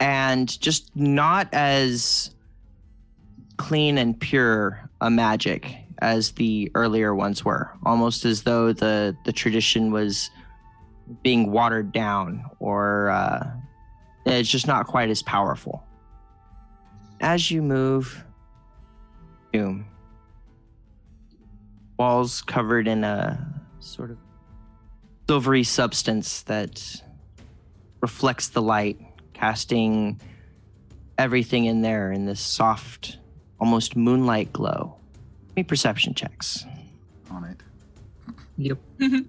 and just not as clean and pure a magic as the earlier ones were, almost as though the the tradition was being watered down, or uh, it's just not quite as powerful. As you move, doom walls covered in a sort of silvery substance that reflects the light, casting everything in there in this soft, almost moonlight glow. Give me perception checks. On it. Yep.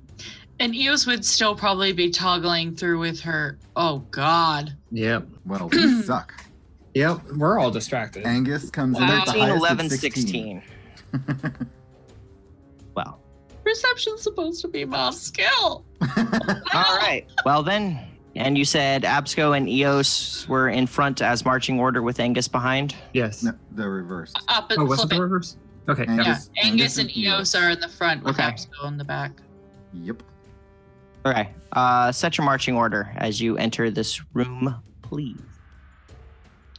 And Eos would still probably be toggling through with her. Oh God. Yep. Well, we suck. Yep. We're all distracted. Angus comes in Wow. at the 13, highest 11, of 16. 16. Well, Perception's supposed to be my skill. all right. Well, then. And you said Absco and Eos were in front as marching order with Angus behind? Yes. no, the reverse. Up and Oh, was it the reverse? Okay. Angus- Yeah, Angus, Angus and and Eos Eos. are in the front with Okay. Absco in the back. Yep. All right. Uh, set your marching order as you enter this room, please.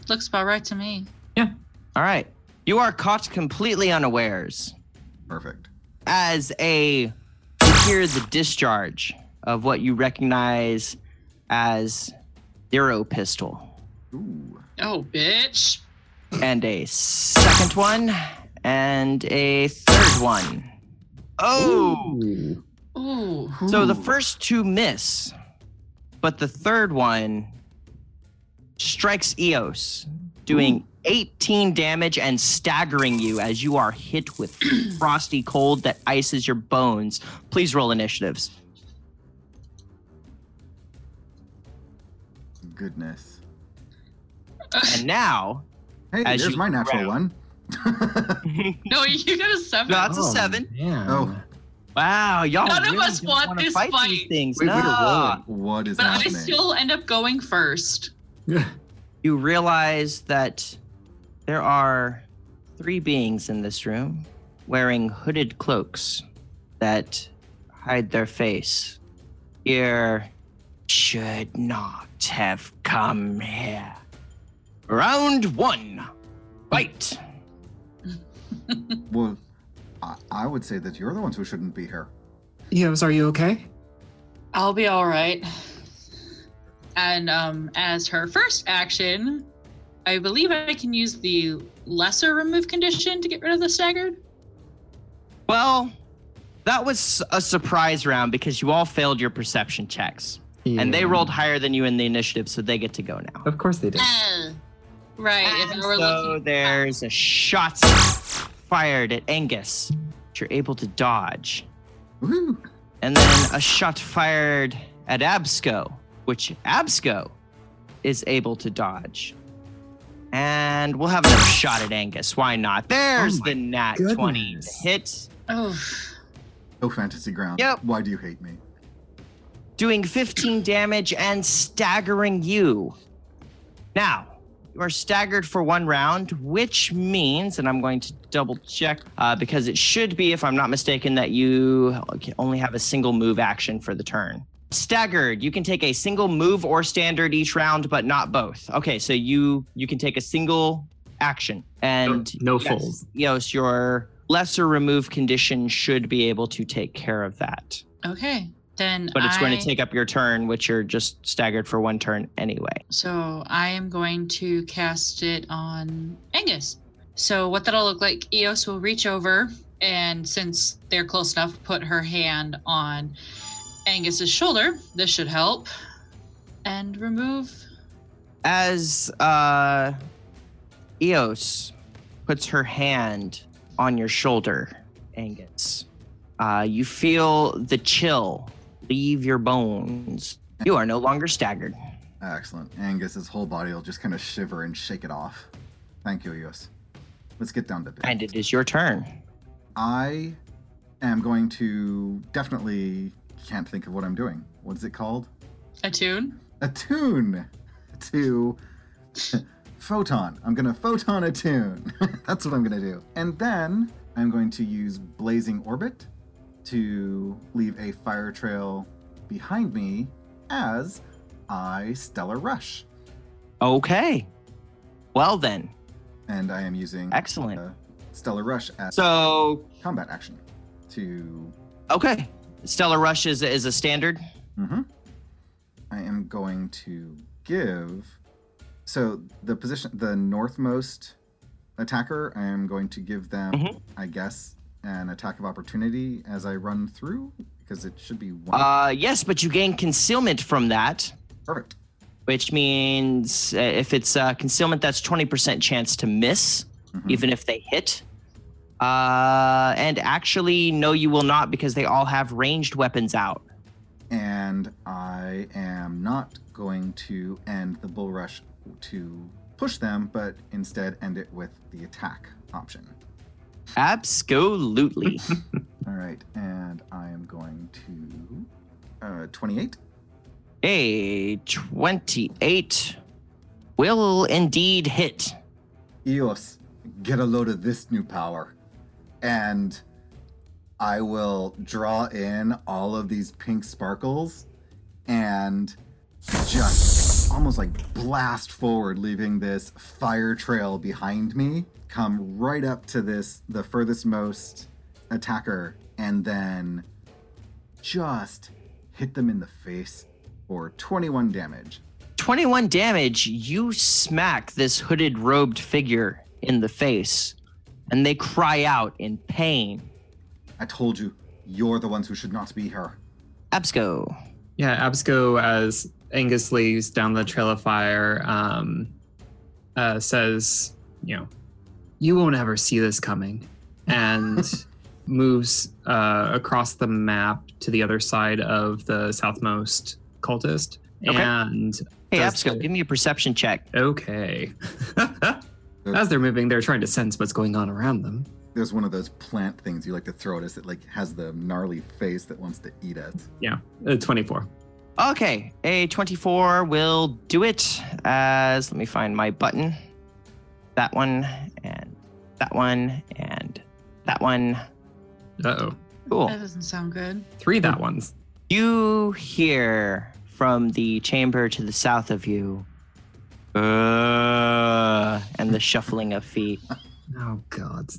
Looks about right to me. Yeah. All right. You are caught completely unawares. Perfect. as a you hear the discharge of what you recognize as zero pistol Ooh. Oh, bitch. and a second one and a third one. Oh, Ooh. Ooh. so the first two miss, but the third one strikes Eos, doing 18 damage and staggering you as you are hit with frosty cold that ices your bones. Please roll initiatives. Goodness. And now, Hey, As there's my natural round. one. No, you got a seven. No, that's a Oh, seven. Man. Oh. Wow, y'all None of us want this fight these fight. things. Wait, we were no. what is but I still end up going first. You realize that there are three beings in this room wearing hooded cloaks that hide their face. Here should not have come here. Round one. Fight. Well, I, I would say that you're the ones who shouldn't be here. Eos, are you okay? I'll be all right. And um, as her first action, I believe I can use the lesser remove condition to get rid of the staggered. Well, that was a surprise round because you all failed your perception checks. And they rolled higher than you in the initiative, so they get to go now. Of course they did. Uh, right. And so looking, there's a shot fired at Angus, which you're able to dodge. Woohoo! And then a shot fired at Absco, which Absco is able to dodge. And we'll have another shot at Angus. Why not? There's Oh the nat 20 hit. Oh, Oh, fantasy ground. Yep. Why do you hate me? Doing 15 damage and staggering you. Now, you are staggered for one round, which means, and I'm going to double check uh, because it should be, if I'm not mistaken, that you can only have a single move action for the turn. Staggered, you can take a single move or standard each round, but not both. Okay, so you you can take a single action, and no yes, fulls. Yes, your lesser remove condition should be able to take care of that. okay. Then But it's going to take up your turn, which you're just staggered for one turn anyway. So I am going to cast it on Angus. So what that'll look like, Eos will reach over and since they're close enough, put her hand on Angus's shoulder. This should help. And remove As uh, Eos puts her hand on your shoulder, Angus, uh, you feel the chill leave your bones. You are no longer staggered. Excellent. Angus's whole body will just kind of shiver and shake it off. Thank you, Eos. Let's get down to business. And it is your turn. I am going to definitely can't think of what I'm doing. What is it called? attune. Attune to photon. I'm gonna photon a tune. That's what I'm gonna do. And then I'm going to use blazing orbit to leave a fire trail behind me as I stellar rush. Okay. Well, then. And I am using Excellent. uh, stellar rush as So, combat action to okay. Stellar Rush is, is a standard. Mm-hmm. I am going to give. So the position, the northmost attacker, I am going to give them, Mhm. I guess, an attack of opportunity as I run through because it should be one. Uh, yes, but you gain concealment from that. Perfect. which means uh, if it's uh, concealment, that's 20% chance to miss, Mhm. even if they hit. Uh, and actually, no, you will not because they all have ranged weapons out. And I am not going to end the bull rush to push them, but instead end it with the attack option. Absolutely. All right, and I am going to uh, 28. A 28 will indeed hit. Eos, get a load of this new power. And I will draw in all of these pink sparkles and just almost like blast forward, leaving this fire trail behind me. Come right up to this, the furthest most attacker, and then just hit them in the face for 21 damage. 21 damage, you smack this hooded robed figure in the face, and they cry out in pain. I told you, you're the ones who should not be here. Absco. Yeah, Absco, as Angus leaves down the trail of fire, um, uh, says, you know, you won't ever see this coming, and moves uh, across the map to the other side of the southmost cultist. Okay. And Hey, Does Absco, the- give me a perception check. okay. As they're moving, they're trying to sense what's going on around them. There's one of those plant things you like to throw at us that like has the gnarly face that wants to eat us. Yeah, uh, 24. Okay, a 24 will do it as, let me find my button. That one, and that one, and that one. Uh oh. Cool. That doesn't sound good. Three that ones. You hear from the chamber to the south of you, uh, and the shuffling of feet. Oh god.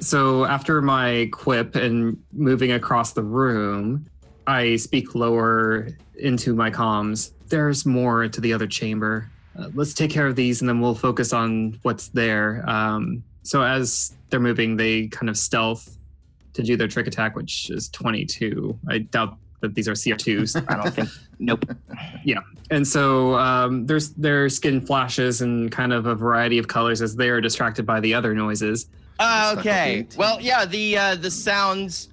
So after my quip and moving across the room, I speak lower into my comms. There's more to the other chamber. Uh, let's take care of these and then we'll focus on what's there. Um, so as they're moving, they kind of stealth to do their trick attack, which is 22. I doubt that these are CR2s. I don't think. Nope. Yeah. And so um, there's their skin flashes and kind of a variety of colors as they are distracted by the other noises. Uh, okay. Well, yeah. The uh, the sounds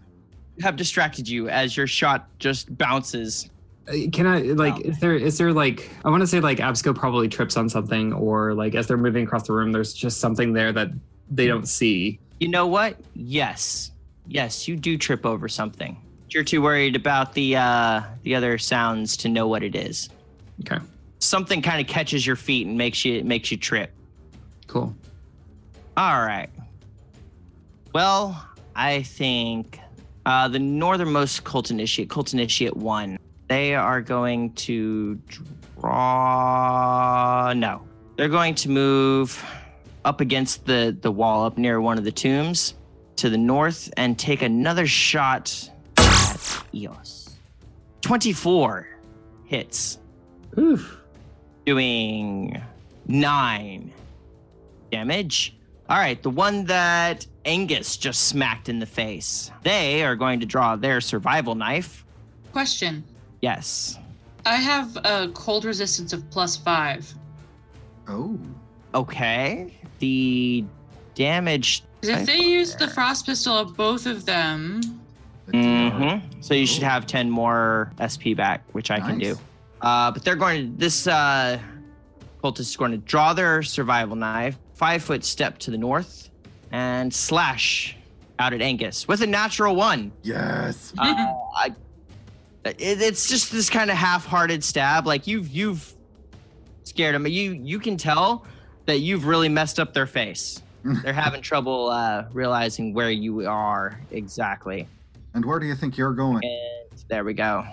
have distracted you as your shot just bounces Uh, Can I like? Is there is there like? I want to say like Absco probably trips on something, or like as they're moving across the room, there's just something there that they don't see. You know what? Yes. Yes, you do trip over something. You're too worried about the uh the other sounds to know what it is. Okay, Something kind of catches your feet and makes you makes you trip. cool. All right. Well, I think uh, the northernmost cult initiate, cult initiate one, they are going to draw. No, they're going to move up against the the wall up near one of the tombs to the north and take another shot at Eos. Twenty-four hits, Oof. doing nine damage. All right, the one that Angus just smacked in the face. They are going to draw their survival knife. Question. Yes. I have a cold resistance of plus five. Oh. Okay. The damage. if they use the frost pistol of both of them, Mm-hmm. So you should have 10 more SP back, which I can do. Uh, but they're going to, this uh, cultist is going to draw their survival knife, five foot step to the north, and slash out at Angus with a natural one. Yes. uh, I, it, it's just this kind of half-hearted stab. Like you've you've scared them. You you can tell that you've really messed up their face. They're having trouble uh, realizing where you are exactly. And where do you think you're going? And there we go.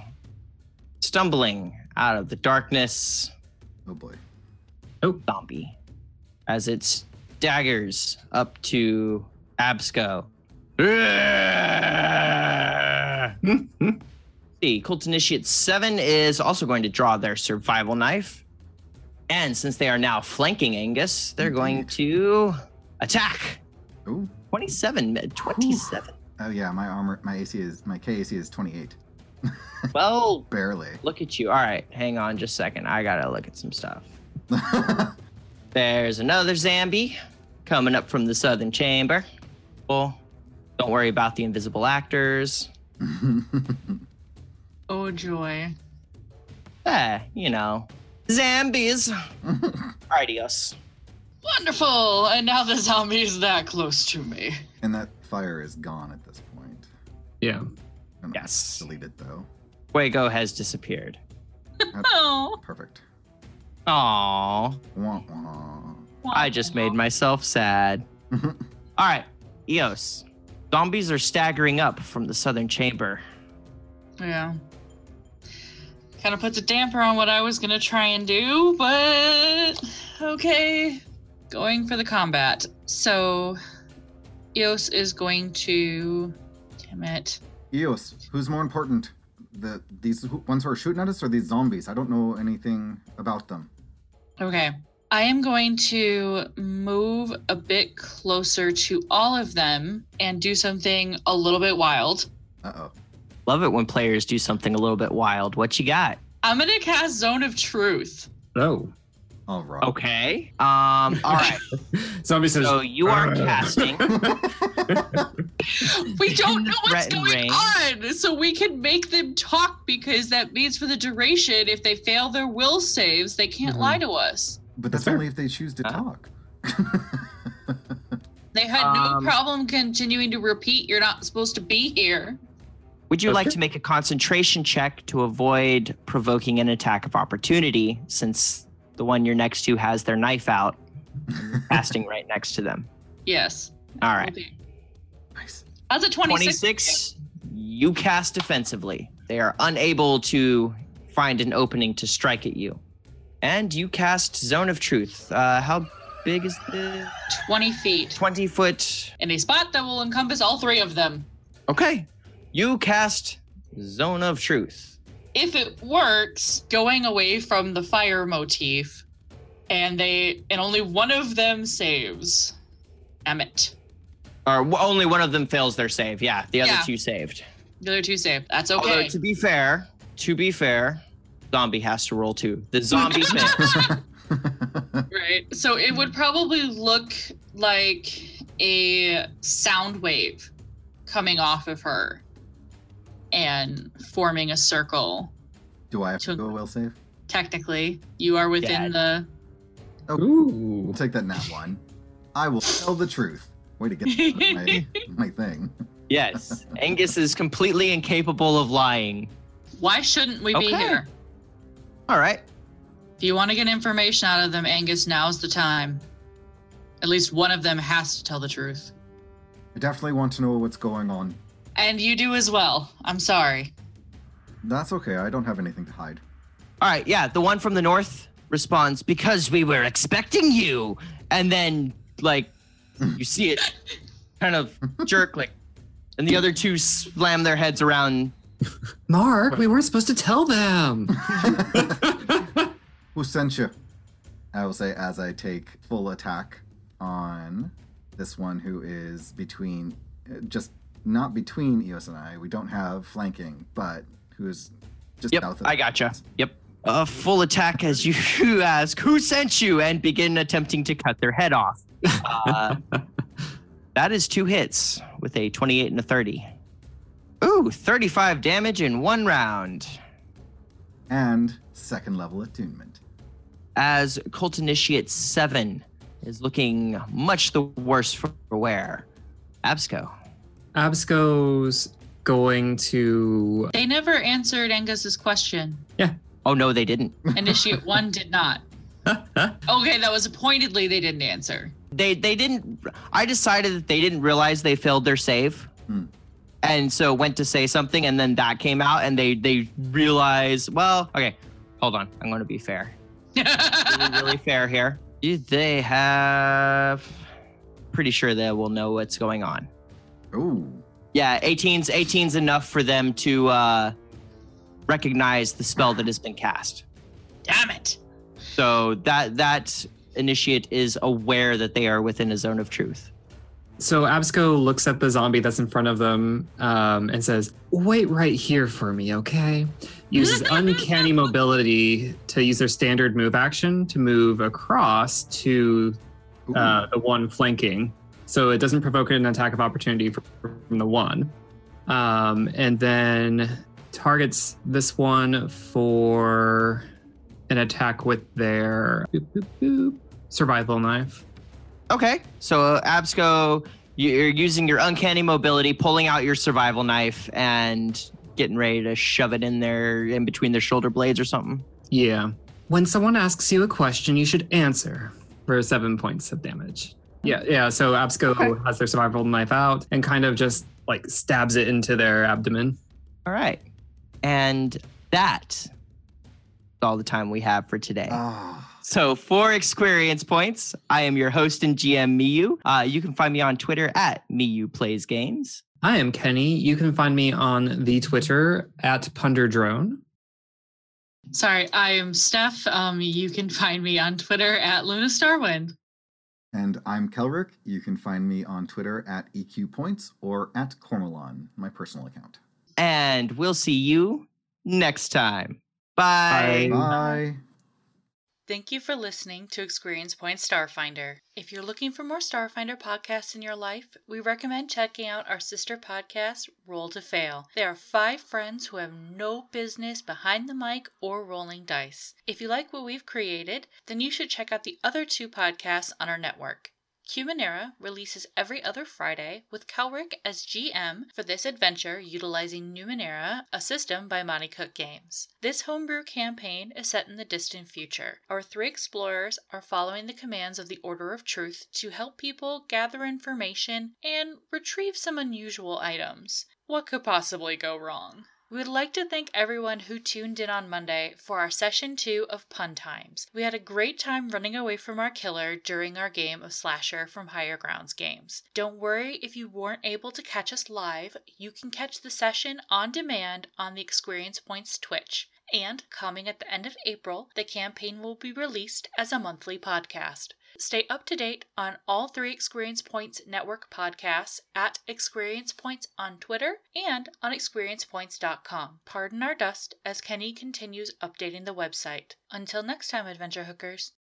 Stumbling out of the darkness, Oh boy. Oh, zombie, as it daggers up to Absco. The Cult Initiate 7 is also going to draw their survival knife. And since they are now flanking Angus, they're mm-hmm. going to attack. Oh. 27. 27. Oh yeah, my armor, my AC is my KAC is 28. Well, Barely. look at you. All right, hang on just a second. I got to look at some stuff. There's another Zambi coming up from the southern chamber. Well, don't worry about the invisible actors. oh joy. Eh, you know, zombies. Adios. Wonderful! And now the zombie is that close to me. and that fire is gone at this point. Yeah. I'm gonna Yes. Delete it though. Fuego has disappeared. Oh. Perfect. Aww. Wah, wah. I just made myself sad. All right, Eos. Zombies are staggering up from the southern chamber. Yeah. Kind of puts a damper on what I was gonna try and do, but okay. Going for the combat. So, Eos is going to. Damn it. Eos, who's more important? The these ones who are shooting at us or these zombies? I don't know anything about them. Okay. I am going to move a bit closer to all of them and do something a little bit wild. Uh oh. Love it when players do something a little bit wild. What you got? I'm going to cast Zone of Truth. Oh. All right. Okay. Um. All right. Zombie says. So you are "Ugh." casting. We don't know what's Threaten going range. on, so we can make them talk because that means for the duration, if they fail their will saves, they can't Mhm. lie to us. but that's That's only if they choose to Huh? talk. They had Um, no problem continuing to repeat, "You're not supposed to be here." Would you That's like to make a concentration check to avoid provoking an attack of opportunity, since the one you're next to has their knife out, casting right next to them? Yes. All right. Okay. nice. That's a 26. 26, you cast defensively. They are unable to find an opening to strike at you. And you cast Zone of Truth. Uh, how big is the 20 feet. 20 foot? In a spot that will encompass all three of them. Okay. You cast Zone of Truth. If it works, going away from the fire motif, and they and only one of them saves. Emmett. Or only one of them fails their save. Yeah, the other Yeah. two saved. The other two saved. That's Although, okay. to be fair, to be fair, zombie has to roll too. The zombie fails. Right. So it would probably look like a sound wave coming off of her and forming a circle Do I have to So- go a will save? Technically, you are within the. Oh. Ooh. I'll take that nat one. I will tell the truth. Way to get that out of my, my thing. Yes, Angus is completely incapable of lying. Why shouldn't we be Okay. here? All right. If you want to get information out of them, Angus, now's the time. At least one of them has to tell the truth. I definitely want to know what's going on. And you do as well. I'm sorry. That's okay. I don't have anything to hide. All right, yeah, the one from the north responds because we were expecting you, and then like you see it kind of jerk like, and the other two slam their heads around. Mark, we weren't supposed to tell them. Who sent you? I will say as I take full attack on this one who is between, uh, just not between Eos and I. We don't have flanking, but who is just Yep, south of I gotcha. Yep. A full attack as you ask who sent you and begin attempting to cut their head off. Uh, that is two hits with a 28 and a 30. Ooh, 35 damage in one round. And second level attunement. as Cult Initiate 7 is looking much the worse for wear. Absco. Absco's going to. They never answered Angus's question. Yeah. Oh, no, they didn't. Initiate one did not. Okay, that was pointedly they didn't answer. They they didn't. I decided that they didn't realize they failed their save. Hmm. And so went to say something, and then that came out, and they they realized. Well, okay, hold on. I'm going to be fair. Really, really fair here. They have. Pretty sure they will know what's going on. Ooh. Yeah, 18's 18's enough for them to uh, recognize the spell that has been cast. Damn it. So that that initiate is aware that they are within a zone of truth. So Absco looks at the zombie that's in front of them um, and says, "Wait right here for me, okay?" Uses uncanny mobility to use their standard move action to move across to uh, the one flanking, so it doesn't provoke an attack of opportunity from the one, um, and then targets this one for an attack with their boop, boop, boop, survival knife. Okay, so Absco, you're using your uncanny mobility, pulling out your survival knife, and getting ready to shove it in there, in between their shoulder blades or something. Yeah. When someone asks you a question, you should answer for seven points of damage. Yeah, yeah. So Absco Okay. has their survival knife out and kind of just like stabs it into their abdomen. All right, and that is all the time we have for today. Ah. So for experience points, I am your host and GM Miyu. Uh, you can find me on Twitter at Miyu Plays Games. I am Kenny. You can find me on the Twitter at Punderdrone. Sorry, I am Steph. Um, you can find me on Twitter at Luna Starwind. And I'm Kelrick. You can find me on Twitter at EQPoints or at Cormelon, my personal account. And we'll see you next time. Bye. Bye. Bye. Thank you for listening to Experience Point Starfinder. If you're looking for more Starfinder podcasts in your life, we recommend checking out our sister podcast, Roll to Fail. They are five friends who have no business behind the mic or rolling dice. If you like what we've created, then you should check out the other two podcasts on our network. Cumanera releases every other Friday with Kelrick as GM for this adventure utilizing Numenera, a system by Monte Cook Games. This homebrew campaign is set in the distant future. Our three explorers are following the commands of the Order of Truth to help people gather information and retrieve some unusual items. What could possibly go wrong? We would like to thank everyone who tuned in on Monday for our session two of Pun Times. We had a great time running away from our killer during our game of Slasher from Higher Grounds games. Don't worry if you weren't able to catch us live, you can catch the session on demand on the Experience Points Twitch. And coming at the end of April, the campaign will be released as a monthly podcast. Stay up to date on all three Experience Points Network podcasts at Experience Points on Twitter and on experiencepoints.com. Pardon our dust as Kenny continues updating the website. Until next time, Adventure Hookers.